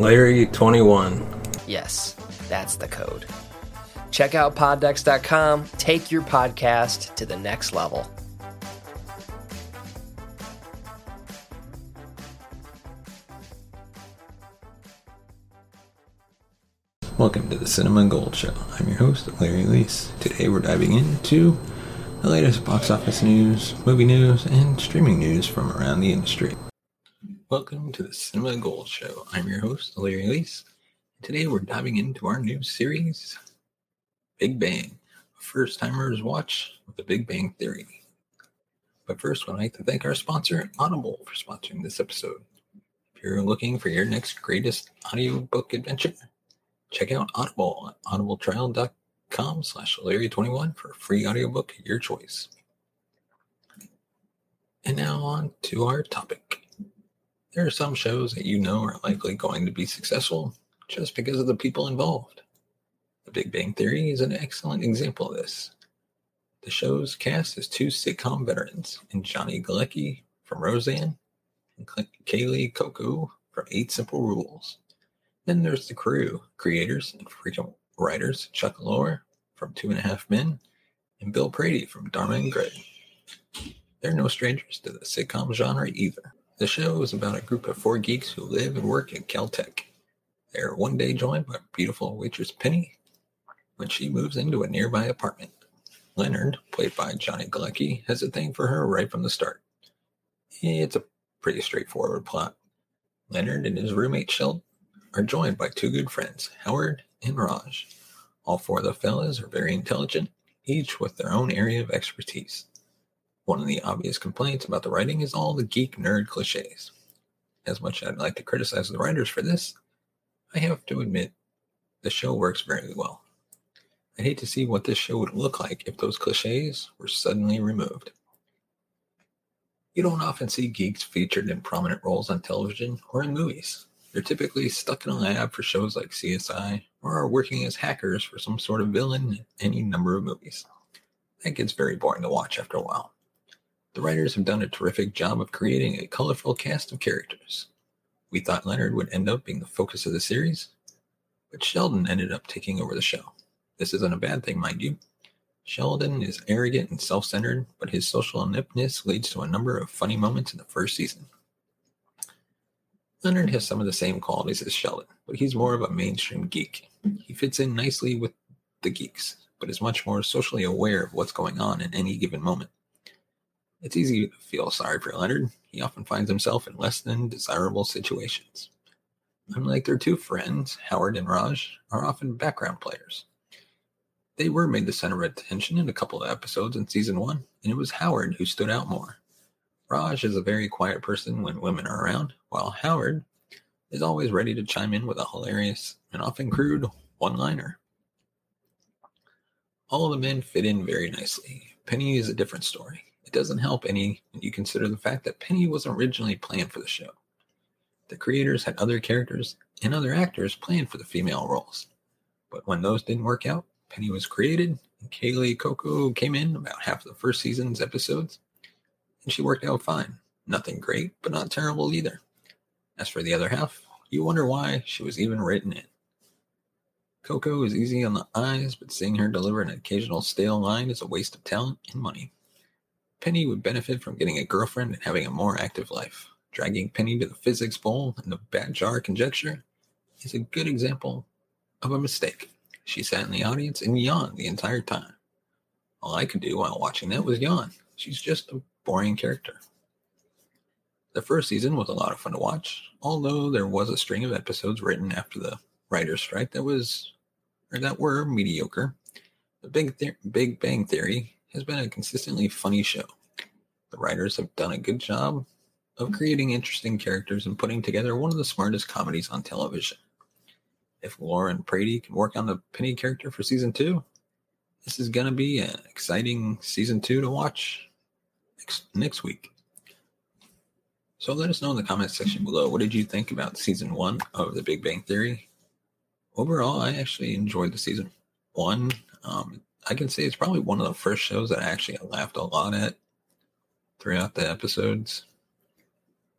Larry21. Yes, that's the code. Check out poddex.com. Take your podcast to the next level. Welcome to the Cinema Gold Show. I'm your host, Larry Leese. Today we're diving into the latest box office news, movie news, and streaming news from around the industry. Welcome to the Cinema Gold Show. I'm your host, Larry Leese. Today we're diving into our new series, Big Bang, first timers watch the Big Bang Theory. But first, I'd like to thank our sponsor, Audible, for sponsoring this episode. If you're looking for your next greatest audiobook adventure, check out Audible at audibletrial.com slash Larry21 for a free audiobook of your choice. And now on to our topic. There are some shows that you know are likely going to be successful just because of the people involved. The Big Bang Theory is an excellent example of this. The show's cast is two sitcom veterans in Johnny Galecki from Roseanne and Kaley Cuoco from Eight Simple Rules. Then there's the crew, creators and frequent writers Chuck Lorre from Two and a Half Men and Bill Prady from Dharma and Greg. They're no strangers to the sitcom genre either. The show is about a group of four geeks who live and work at Caltech. They are one day joined by beautiful waitress Penny when she moves into a nearby apartment. Leonard, played by Johnny Galecki, has a thing for her right from the start. It's a pretty straightforward plot. Leonard and his roommate Sheldon are joined by two good friends, Howard and Raj. All four of the fellas are very intelligent, each with their own area of expertise. One of the obvious complaints about the writing is all the geek nerd cliches. As much as I'd like to criticize the writers for this, I have to admit, the show works very well. I'd hate to see what this show would look like if those cliches were suddenly removed. You don't often see geeks featured in prominent roles on television or in movies. They're typically stuck in a lab for shows like CSI or are working as hackers for some sort of villain in any number of movies. That gets very boring to watch after a while. The writers have done a terrific job of creating a colorful cast of characters. We thought Leonard would end up being the focus of the series, but Sheldon ended up taking over the show. This isn't a bad thing, mind you. Sheldon is arrogant and self centered, but his social ineptness leads to a number of funny moments in the first season. Leonard has some of the same qualities as Sheldon, but he's more of a mainstream geek. He fits in nicely with the geeks, but is much more socially aware of what's going on in any given moment. It's easy to feel sorry for Leonard. He often finds himself in less than desirable situations. Unlike their two friends, Howard and Raj are often background players. They were made the center of attention in a couple of episodes in season one, and it was Howard who stood out more. Raj is a very quiet person when women are around, while Howard is always ready to chime in with a hilarious and often crude one liner. All the men fit in very nicely. Penny is a different story. It doesn't help any when you consider the fact that Penny wasn't originally planned for the show. The creators had other characters and other actors planned for the female roles. But when those didn't work out, Penny was created, and Kaley Cuoco came in about half of the first season's episodes, and she worked out fine. Nothing great, but not terrible either. As for the other half, you wonder why she was even written in. Cuoco is easy on the eyes, but seeing her deliver an occasional stale line is a waste of talent and money. Penny would benefit from getting a girlfriend and having a more active life. Dragging Penny to the physics bowl and the bat jar conjecture is a good example of a mistake. She sat in the audience and yawned the entire time. All I could do while watching that was yawn. She's just a boring character. The first season was a lot of fun to watch, although there was a string of episodes written after the writer's strike that was or that were mediocre. The Big Th- Big Bang Theory has been a consistently funny show. The writers have done a good job of creating interesting characters and putting together one of the smartest comedies on television. If Lorre and Prady can work on the Penny character for season two, this is going to be an exciting season two to watch next, next week. So let us know in the comment section below. What did you think about season one of The Big Bang Theory? Overall, I actually enjoyed the season one. Um, I can say it's probably one of the first shows that I actually laughed a lot at throughout the episodes.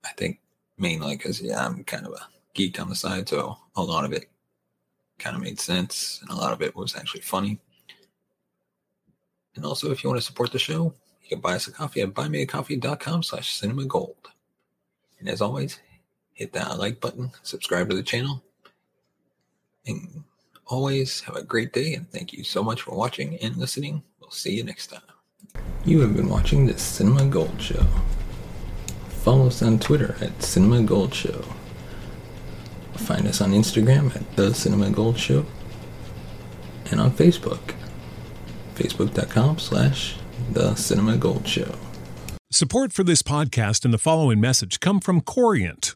I think mainly because yeah, I'm kind of a geek on the side, so a lot of it kind of made sense, and a lot of it was actually funny. And also, if you want to support the show, you can buy us a coffee at buymeacoffee.com slash cinemagold. And as always, hit that like button, subscribe to the channel, and always have a great day. And thank you so much for watching and listening. We'll see you next time. You have been watching the Cinema Gold Show. Follow us on Twitter at Cinema Gold Show. Find us on Instagram at The Cinema Gold Show. And on Facebook, facebook.com slash The Cinema Gold Show. Support for this podcast and the following message come from Corient.